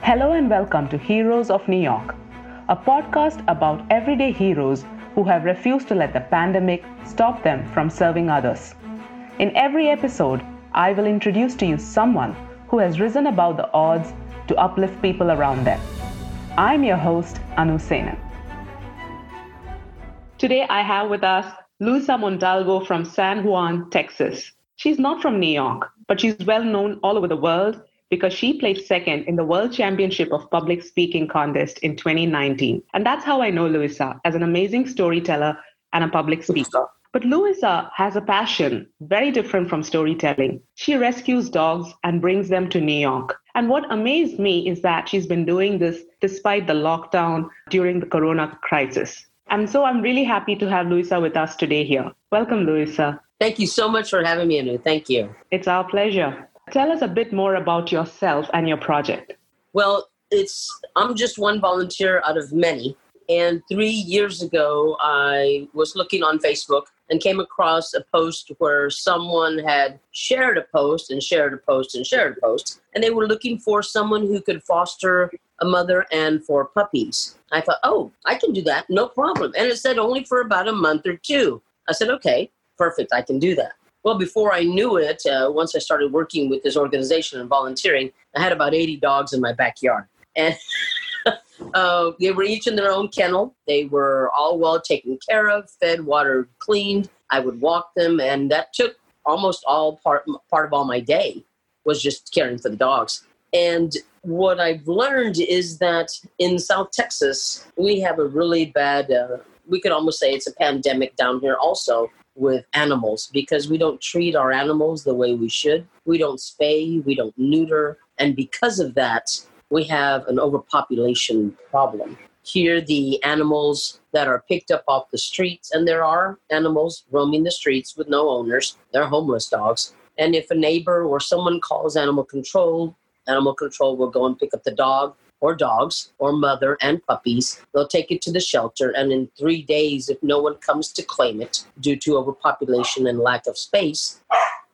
Hello and welcome to Heroes of New York, a podcast about everyday heroes who have refused to let the pandemic stop them from serving others. In every episode, I will introduce to you someone who has risen above the odds to uplift people around them. I'm your host, Anu Senan. Today, I have with us Luisa Montalvo from San Juan, Texas. She's not from New York, but she's well known all over the world because she placed second in the World Championship of Public Speaking contest in 2019. And that's how I know Luisa as an amazing storyteller and a public speaker. But Luisa has a passion very different from storytelling. She rescues dogs and brings them to New York. And what amazed me is that she's been doing this despite the lockdown during the corona crisis. And so I'm really happy to have Luisa with us today here. Welcome, Luisa. Thank you so much for having me, Anu. Thank you. It's our pleasure. Tell us a bit more about yourself and your project. Well, it's I'm just one volunteer out of many. And three years ago, I was looking on Facebook and came across a post where someone had shared a post and shared a post and shared a post. And they were looking for someone who could foster a mother and four puppies. I thought, oh, I can do that, no problem. And it said only for about a month or two. I said, okay, perfect, I can do that. Well, before I knew it, uh, once I started working with this organization and volunteering, I had about 80 dogs in my backyard. And uh, they were each in their own kennel. They were all well taken care of, fed, watered, cleaned. I would walk them, and that took almost all part, part of all my day was just caring for the dogs. And what I've learned is that in South Texas, we have a really bad, uh, we could almost say it's a pandemic down here also with animals because we don't treat our animals the way we should. We don't spay, we don't neuter. And because of that, we have an overpopulation problem. Here, the animals that are picked up off the streets, and there are animals roaming the streets with no owners, they're homeless dogs. And if a neighbor or someone calls animal control, animal control will go and pick up the dog or dogs or mother and puppies. They'll take it to the shelter, and in three days, if no one comes to claim it due to overpopulation and lack of space,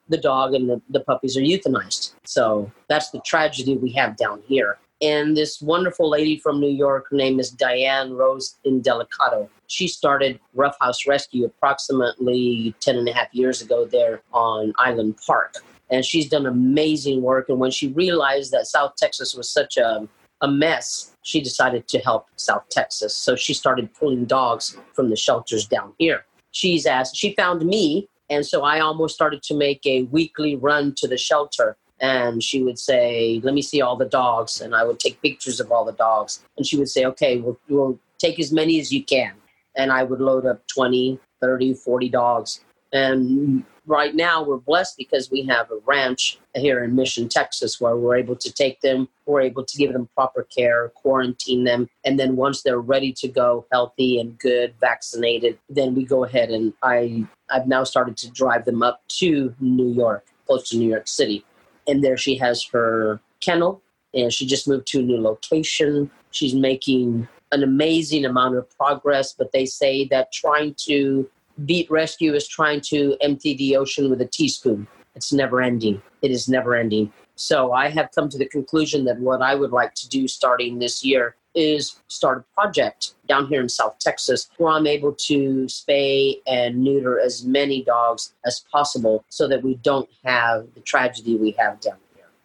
the dog and the, the puppies are euthanized. So that's the tragedy we have down here. And this wonderful lady from New York, her name is Diane Rose Indelicato. She started Ruff House Rescue approximately 10 and a half years ago there on Island Park and she's done amazing work. And when she realized that South Texas was such a, a mess, she decided to help South Texas. So she started pulling dogs from the shelters down here. She's asked, she found me, and so I almost started to make a weekly run to the shelter. And she would say, Let me see all the dogs. And I would take pictures of all the dogs. And she would say, Okay, we'll, we'll take as many as you can. And I would load up 20, 30, 40 dogs. And right now we're blessed because we have a ranch here in Mission, Texas, where we're able to take them, we're able to give them proper care, quarantine them, and then once they're ready to go, healthy and good, vaccinated, then we go ahead and I I've now started to drive them up to New York, close to New York City, and there she has her kennel, and she just moved to a new location. She's making an amazing amount of progress, but they say that trying to beat rescue is trying to empty the ocean with a teaspoon. It's never ending. It is never ending. So I have come to the conclusion that what I would like to do starting this year is start a project down here in South Texas where I'm able to spay and neuter as many dogs as possible so that we don't have the tragedy we have down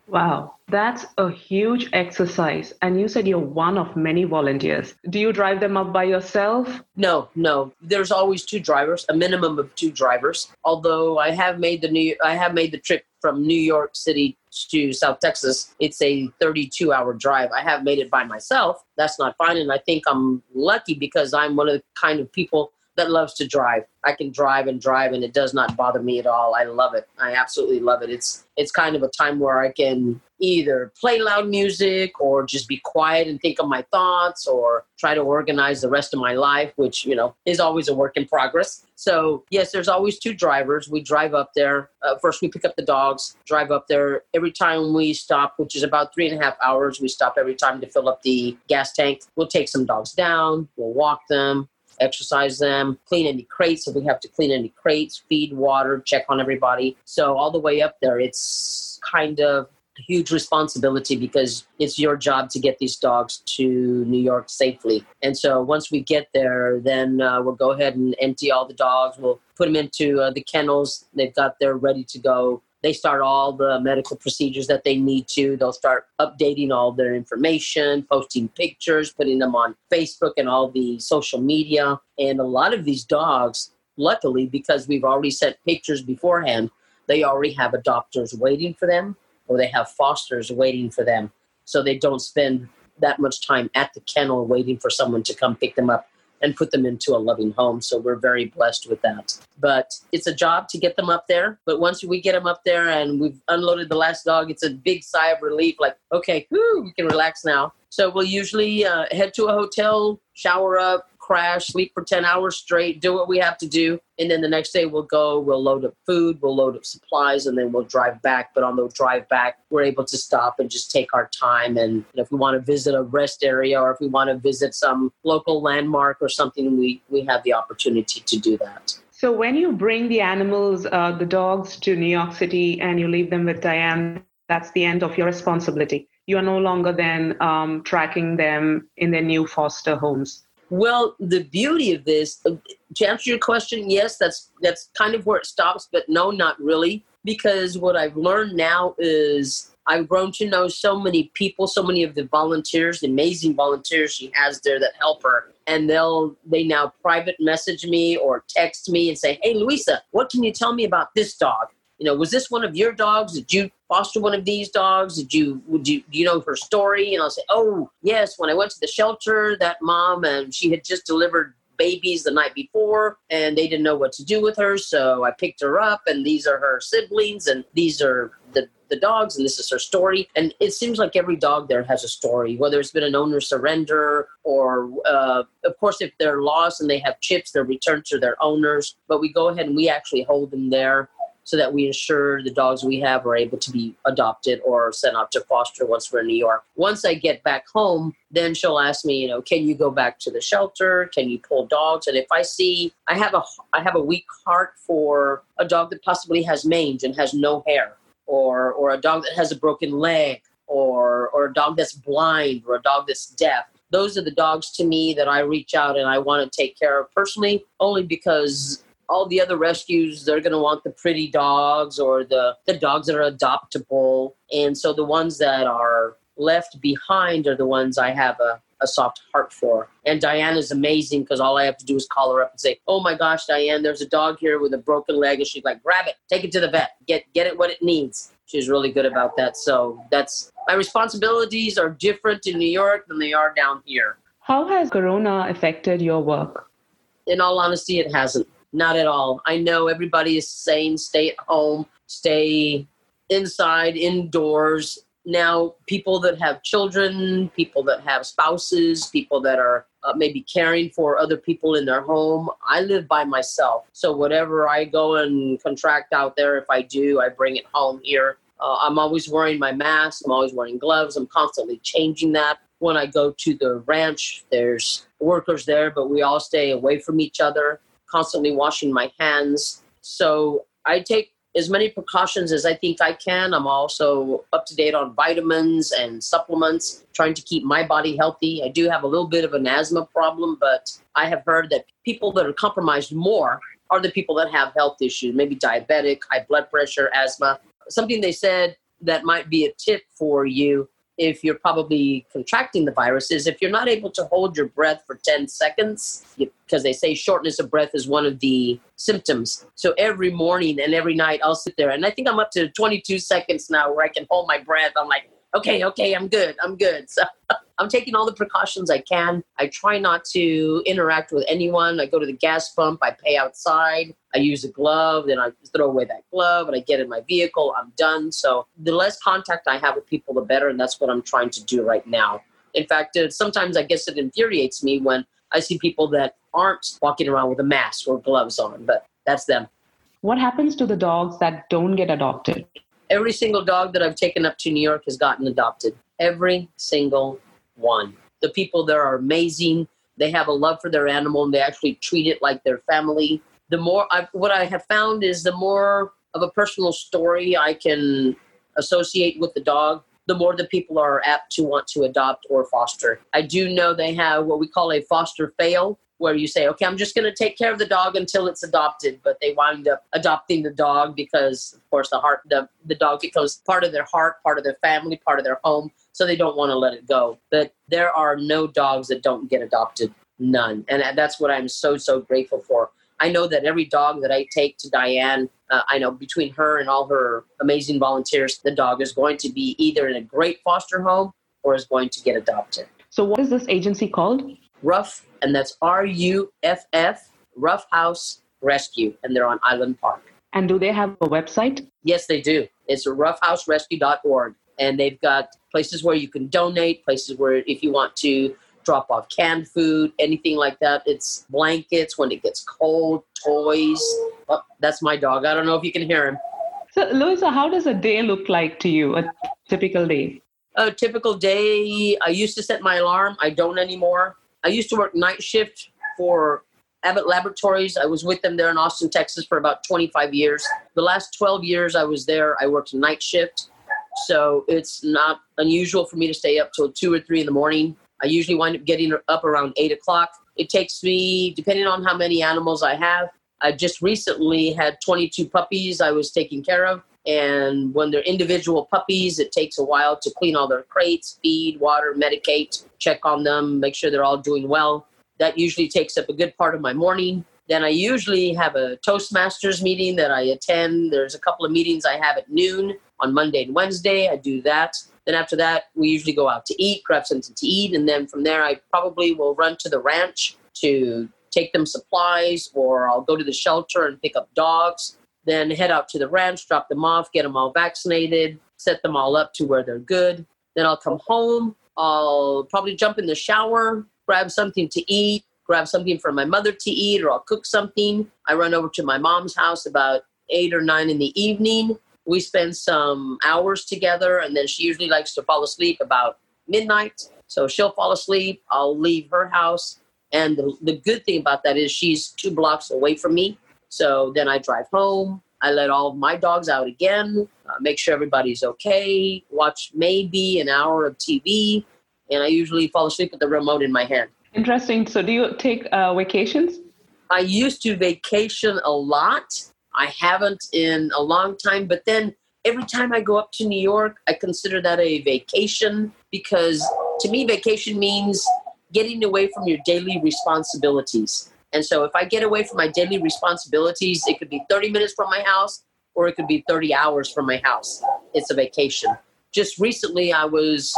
Wow, that's a huge exercise. And you said you're one of many volunteers. Do you drive them up by yourself? No, no. There's always two drivers, a minimum of two drivers. Although I have made the new I have made the trip from New York City to South Texas. It's a 32 hour drive. I have made it by myself. That's not fine and I think I'm lucky because I'm one of the kind of people that loves to drive. I can drive and drive and it does not bother me at all. I love it. I absolutely love it. It's it's kind of a time where I can either play loud music or just be quiet and think of my thoughts or try to organize the rest of my life, which, you know, is always a work in progress. So, yes, there's always two drivers. We drive up there. Uh, first, we pick up the dogs, drive up there. Every time we stop, which is about three and a half hours, we stop every time to fill up the gas tank. We'll take some dogs down, we'll walk them, exercise them, clean any crates if we have to clean any crates, feed, water, check on everybody. So all the way up there, it's kind of huge responsibility because it's your job to get these dogs to New York safely. And so once we get there, then uh, we'll go ahead and empty all the dogs. We'll put them into uh, the kennels. They've got there ready to go. They start all the medical procedures that they need to. They'll start updating all their information, posting pictures, putting them on Facebook and all the social media. And a lot of these dogs, luckily, because we've already sent pictures beforehand, they already have adopters waiting for them or they have fosters waiting for them. So they don't spend that much time at the kennel waiting for someone to come pick them up and put them into a loving home. So we're very blessed with that. But it's a job to get them up there. But once we get them up there and we've unloaded the last dog, it's a big sigh of relief like, okay, we can relax now. So we'll usually uh, head to a hotel, shower up, crash, sleep for 10 hours straight, do what we have to do. And then the next day we'll go, we'll load up food, we'll load up supplies, and then we'll drive back. But on the drive back, we're able to stop and just take our time. And if we want to visit a rest area or if we want to visit some local landmark or something, we, we have the opportunity to do that. So when you bring the animals, uh, the dogs, to New York City and you leave them with Diane, that's the end of your responsibility. You are no longer then um, tracking them in their new foster homes. Well, the beauty of this, uh, to answer your question, yes, that's that's kind of where it stops, but no, not really, because what I've learned now is I've grown to know so many people, so many of the volunteers, the amazing volunteers she has there that help her, and they'll they now private message me or text me and say, "Hey, Louisa, what can you tell me about this dog?" You know, was this one of your dogs? Did you foster one of these dogs? Did you would you do you know her story? And I'll say, oh yes, when I went to the shelter, that mom and she had just delivered babies the night before and they didn't know what to do with her so i picked her up and these are her siblings and these are the the dogs and this is her story and it seems like every dog there has a story whether it's been an owner surrender or uh, of course if they're lost and they have chips they're returned to their owners but we go ahead and we actually hold them there so that we ensure the dogs we have are able to be adopted or sent out to foster once we're in New York. Once I get back home, then she'll ask me, you know, can you go back to the shelter? Can you pull dogs? And if I see I have a I have a weak heart for a dog that possibly has mange and has no hair, or or a dog that has a broken leg, or or a dog that's blind, or a dog that's deaf those are the dogs to me that I reach out and I want to take care of personally, only because all the other rescues they're going to want the pretty dogs or the the dogs that are adoptable. And so the ones that are left behind are the ones i have a, a soft heart for. And diane is amazing because all i have to do is call her up and say oh my gosh diane there's a dog here with a broken leg and she's like grab it take it to the vet get get it what it needs. She's really good about that. So that's my responsibilities are different in new york than they are down here. How has corona affected your work? In all honesty it hasn't not at all. I know everybody is saying stay at home, stay inside, indoors. Now, people that have children, people that have spouses, people that are uh, maybe caring for other people in their home. I live by myself. So, whatever I go and contract out there, if I do, I bring it home here. Uh, I'm always wearing my mask, I'm always wearing gloves, I'm constantly changing that. When I go to the ranch, there's workers there, but we all stay away from each other constantly washing my hands. So I take as many precautions as I think I can. I'm also up to date on vitamins and supplements, trying to keep my body healthy. I do have a little bit of an asthma problem, but I have heard that people that are compromised more are the people that have health issues, maybe diabetic, high blood pressure, asthma. Something they said that might be a tip for you if you're probably contracting the virus is if you're not able to hold your breath for 10 seconds, because they say shortness of breath is one of the symptoms. So every morning and every night, I'll sit there, and I think I'm up to 22 seconds now where I can hold my breath. I'm like, okay, okay, I'm good, I'm good. So I'm taking all the precautions I can. I try not to interact with anyone. I go to the gas pump, I pay outside, I use a glove, then I throw away that glove and I get in my vehicle, I'm done. So the less contact I have with people, the better. And that's what I'm trying to do right now. In fact, uh, sometimes I guess it infuriates me when I see people that aren't walking around with a mask or gloves on, but that's them. What happens to the dogs that don't get adopted? Every single dog that I've taken up to New York has gotten adopted. Every single one. The people there are amazing. They have a love for their animal and they actually treat it like their family. The more I, what I have found is the more of a personal story I can associate with the dog, the more the people are apt to want to adopt or foster. I do know they have what we call a foster fail, where you say, okay, I'm just going to take care of the dog until it's adopted, but they wind up adopting the dog because, of course, the heart, the, the dog becomes part of their heart, part of their family, part of their home, so they don't want to let it go. But there are no dogs that don't get adopted, none, and that's what I'm so so grateful for. I know that every dog that I take to Diane, uh, I know between her and all her amazing volunteers, the dog is going to be either in a great foster home or is going to get adopted. So, what is this agency called? Ruff, and that's R U F F, Ruff House Rescue, and they're on Island Park. And do they have a website? Yes, they do. It's ruffhouserescue.org. And they've got places where you can donate, places where if you want to drop off canned food, anything like that. It's blankets when it gets cold, toys. Oh, that's my dog. I don't know if you can hear him. So, Louisa, how does a day look like to you, a typical day? A typical day, I used to set my alarm. I don't anymore. I used to work night shift for Abbott Laboratories. I was with them there in Austin, Texas for about 25 years. The last 12 years I was there, I worked night shift. So it's not unusual for me to stay up till 2 or 3 in the morning. I usually wind up getting up around 8 o'clock. It takes me, depending on how many animals I have, I just recently had 22 puppies I was taking care of. And when they're individual puppies, it takes a while to clean all their crates, feed, water, medicate, check on them, make sure they're all doing well. That usually takes up a good part of my morning. Then I usually have a Toastmasters meeting that I attend. There's a couple of meetings I have at noon on Monday and Wednesday. I do that. Then after that, we usually go out to eat, grab something to eat, and then from there, I probably will run to the ranch to take them supplies, or I'll go to the shelter and pick up dogs. Then head out to the ranch, drop them off, get them all vaccinated, set them all up to where they're good. Then I'll come home. I'll probably jump in the shower, grab something to eat, grab something for my mother to eat, or I'll cook something. I run over to my mom's house about eight or nine in the evening we spend some hours together and then she usually likes to fall asleep about midnight. So she'll fall asleep i'll leave her house. And the, the good thing about that is she's two blocks away from me. So then i drive home. I let all of my dogs out again uh, make sure everybody's okay watch maybe an hour of tv and i usually fall asleep with the remote in my hand. Interesting. So do you take uh, vacations? I used to vacation a lot I haven't in a long time. But then every time I go up to New York, I consider that a vacation because to me, vacation means getting away from your daily responsibilities. And so if I get away from my daily responsibilities, it could be 30 minutes from my house or it could be 30 hours from my house. It's a vacation. Just recently, I was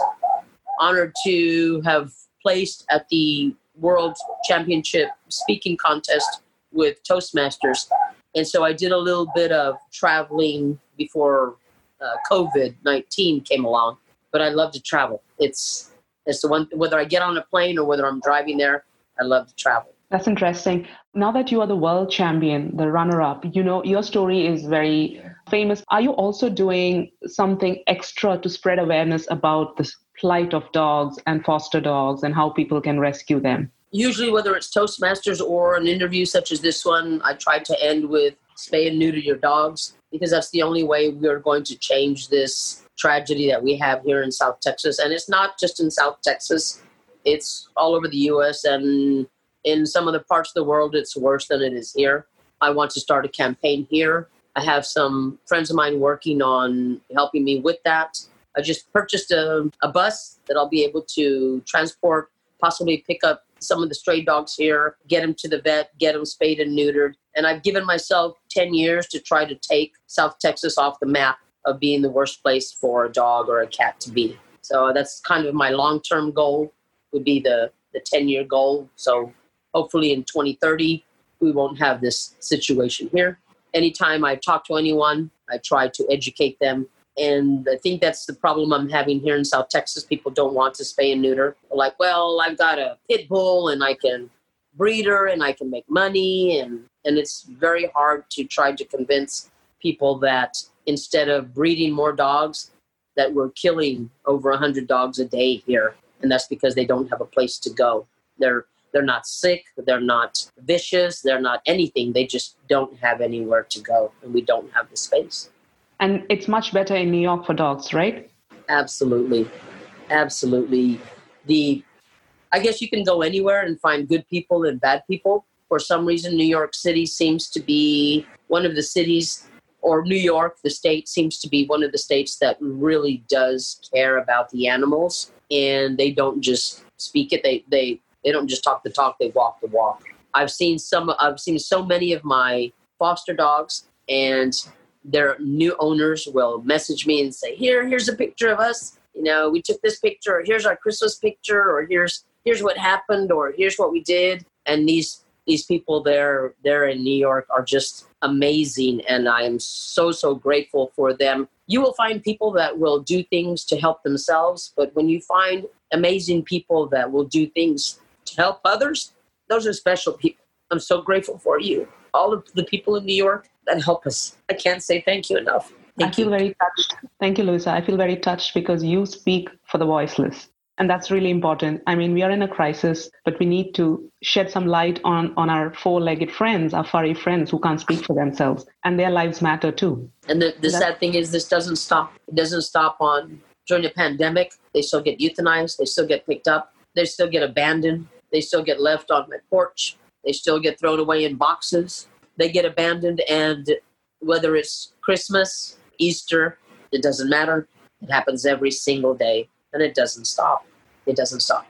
honored to have placed at the World Championship speaking contest with Toastmasters and so I did a little bit of traveling before uh, COVID nineteen came along. But I love to travel. It's it's the one whether I get on a plane or whether I'm driving there. I love to travel. That's interesting. Now that you are the world champion, the runner up, you know, your story is very famous. Are you also doing something extra to spread awareness about the plight of dogs and foster dogs and how people can rescue them? Usually whether it's Toastmasters or an interview such as this one, I try to end with spay and neuter your dogs because that's the only way we're going to change this tragedy that we have here in South Texas. And it's not just in South Texas, it's all over the US and in some of the parts of the world it's worse than it is here. I want to start a campaign here. I have some friends of mine working on helping me with that. I just purchased a, a bus that I'll be able to transport, possibly pick up some of the stray dogs here, get them to the vet, get them spayed and neutered. And I've given myself 10 years to try to take South Texas off the map of being the worst place for a dog or a cat to be. So that's kind of my long term goal, would be the, the 10 year goal. So hopefully in 2030, we won't have this situation here. Anytime I talk to anyone, I try to educate them and I think that's the problem I'm having here in South Texas. People don't want to spay and neuter. They're like, well, I've got a pit bull and I can breed her and I can make money. And, and it's very hard to try to convince people that instead of breeding more dogs, that we're killing over 100 dogs a day here. And that's because they don't have a place to go. They're, they're not sick, they're not vicious, they're not anything. They just don't have anywhere to go, and we don't have the space. And it's much better in New York for dogs, right? Absolutely. Absolutely. The I guess you can go anywhere and find good people and bad people. For some reason New York City seems to be one of the cities or New York, the state seems to be one of the states that really does care about the animals and they don't just speak it. They they they don't just talk the talk, they walk the walk. I've seen some I've seen so many of my foster dogs and their new owners will message me and say, Here, here's a picture of us. You know, we took this picture, or here's our Christmas picture, or here's here's what happened, or here's what we did. And these these people there there in New York are just amazing and I am so so grateful for them. You will find people that will do things to help themselves, but when you find amazing people that will do things to help others, those are special people. I'm so grateful for you. All of the people in New York that help us. I can't say thank you enough. Thank I feel you. very touched. Thank you, Louisa. I feel very touched because you speak for the voiceless. And that's really important. I mean, we are in a crisis, but we need to shed some light on, on our four legged friends, our furry friends who can't speak for themselves. And their lives matter too. And the, the sad thing is, this doesn't stop. It doesn't stop on during the pandemic. They still get euthanized. They still get picked up. They still get abandoned. They still get left on my porch. They still get thrown away in boxes. They get abandoned. And whether it's Christmas, Easter, it doesn't matter. It happens every single day and it doesn't stop. It doesn't stop.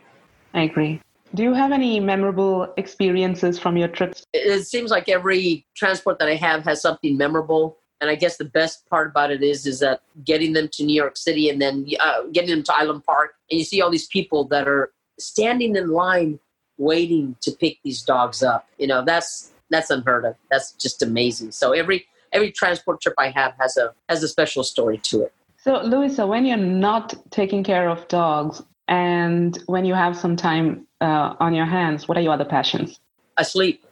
I agree. Do you have any memorable experiences from your trips? It, seems like every transport that I have has something memorable. And I guess the best part about it is is that getting them to New York City and then uh, getting them to Island Park, and you see all these people that are standing in line waiting to pick these dogs up. You know, that's that's unheard of. That's just amazing. So every every transport trip I have has a has a special story to it. So, Louisa, when you're not taking care of dogs and when you have some time uh, on your hands, what are your other passions? I sleep.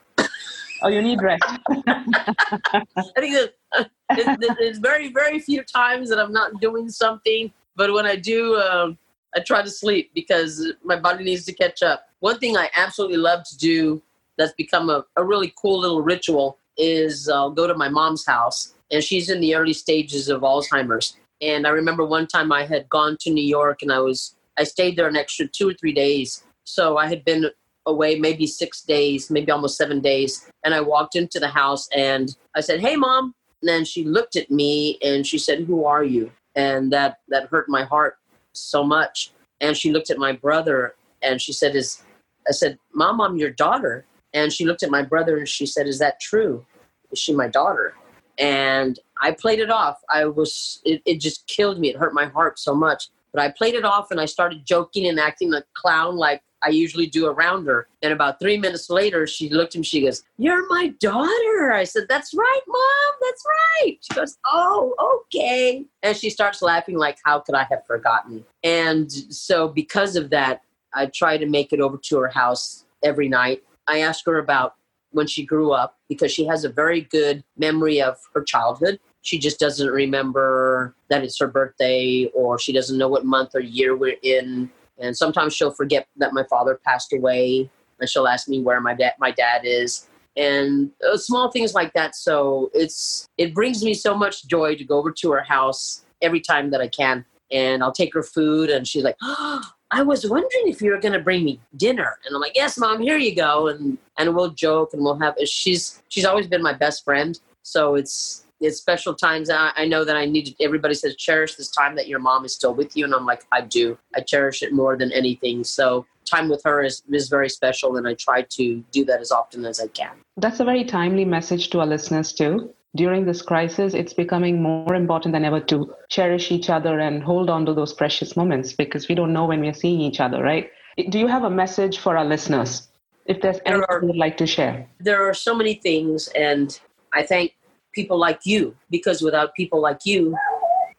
Oh, you need rest. I think that uh, there's very, very few times that I'm not doing something, but when I do, um, I try to sleep because my body needs to catch up. One thing I absolutely love to do that's become a, a really cool little ritual is I'll go to my mom's house, and she's in the early stages of Alzheimer's. And I remember one time I had gone to New York and I was I stayed there an extra two or three days. So I had been away maybe six days, maybe almost seven days. And I walked into the house and I said, Hey mom. And then she looked at me and she said, Who are you? And that that hurt my heart so much. And she looked at my brother and she said, Is I said, Mom, I'm your daughter. And she looked at my brother and she said, Is that true? Is she my daughter? And I played it off. I was, it, it just killed me. It hurt my heart so much. But I played it off and I started joking and acting a clown like I usually do around her. And about three minutes later, she looked at me. She goes, "You're my daughter." I said, "That's right, mom. That's right." She goes, "Oh, okay." And she starts laughing like, "How could I have forgotten?" And so, because of that, I try to make it over to her house every night. I ask her about when she grew up because she has a very good memory of her childhood. She just doesn't remember that it's her birthday or she doesn't know what month or year we're in. And sometimes she'll forget that my father passed away and she'll ask me where my dad my dad is and uh, small things like that so it's it brings me so much joy to go over to her house every time that I can and I'll take her food and she's like oh, I was wondering if you were going to bring me dinner. And I'm like, yes, mom, here you go. And, and we'll joke and we'll have, she's, she's always been my best friend. So it's, it's special times. I, I know that I need to, everybody says, cherish this time that your mom is still with you. And I'm like, I do. I cherish it more than anything. So time with her is, is very special. And I try to do that as often as I can. That's a very timely message to our listeners, too during this crisis, it's becoming more important than ever to cherish each other and hold on to those precious moments because we don't know when we're seeing each other, right? Do you have a message for our listeners? If there's anything are, you'd like to share, there are so many things, and I thank people like you because without people like you,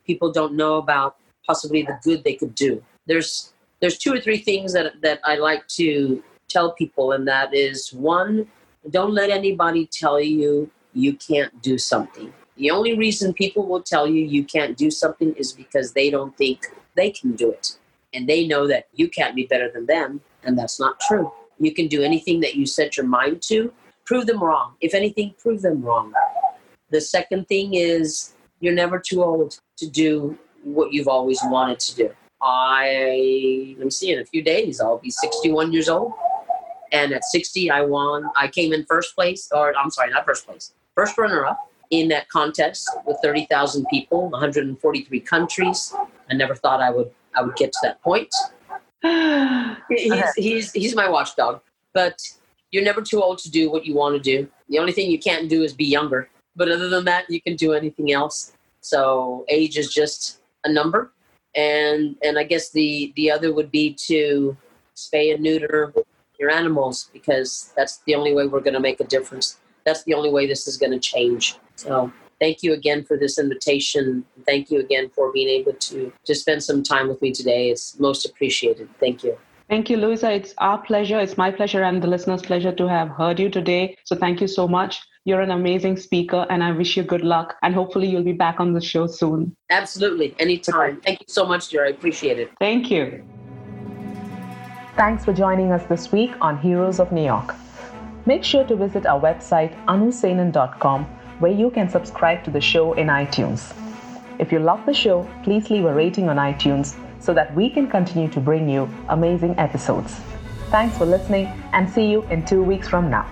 people don't know about possibly the good they could do. There's there's two or three things that that I like to tell people, and that is one, don't let anybody tell you you can't do something. The only reason people will tell you you can't do something is because they don't think they can do it. And they know that you can't be better than them, and that's not true. You can do anything that you set your mind to. Prove them wrong. If anything, prove them wrong. The second thing is you're never too old to do what you've always wanted to do. I let me see in a few days I'll be 61 years old, and at 60 I won. I came in first place, or I'm sorry, not first place, first runner up in that contest with 30,000 people, 143 countries. I never thought I would I would get to that point. he's, he's he's my watchdog, but you're never too old to do what you want to do. The only thing you can't do is be younger. But other than that, you can do anything else. So age is just a number. And and I guess the the other would be to spay and neuter your animals because that's the only way we're going to make a difference. That's the only way this is going to change. So thank you again for this invitation. Thank you again for being able to to spend some time with me today. It's most appreciated. Thank you. Thank you, Louisa. It's our pleasure. It's my pleasure and the listeners' pleasure to have heard you today. So thank you so much. You're an amazing speaker, and I wish you good luck. And hopefully, you'll be back on the show soon. Absolutely. Anytime. Thank you so much, dear. I appreciate it. Thank you. Thanks for joining us this week on Heroes of New York. Make sure to visit our website, anusenan.com, where you can subscribe to the show in iTunes. If you love the show, please leave a rating on iTunes so that we can continue to bring you amazing episodes. Thanks for listening and see you in two weeks from now.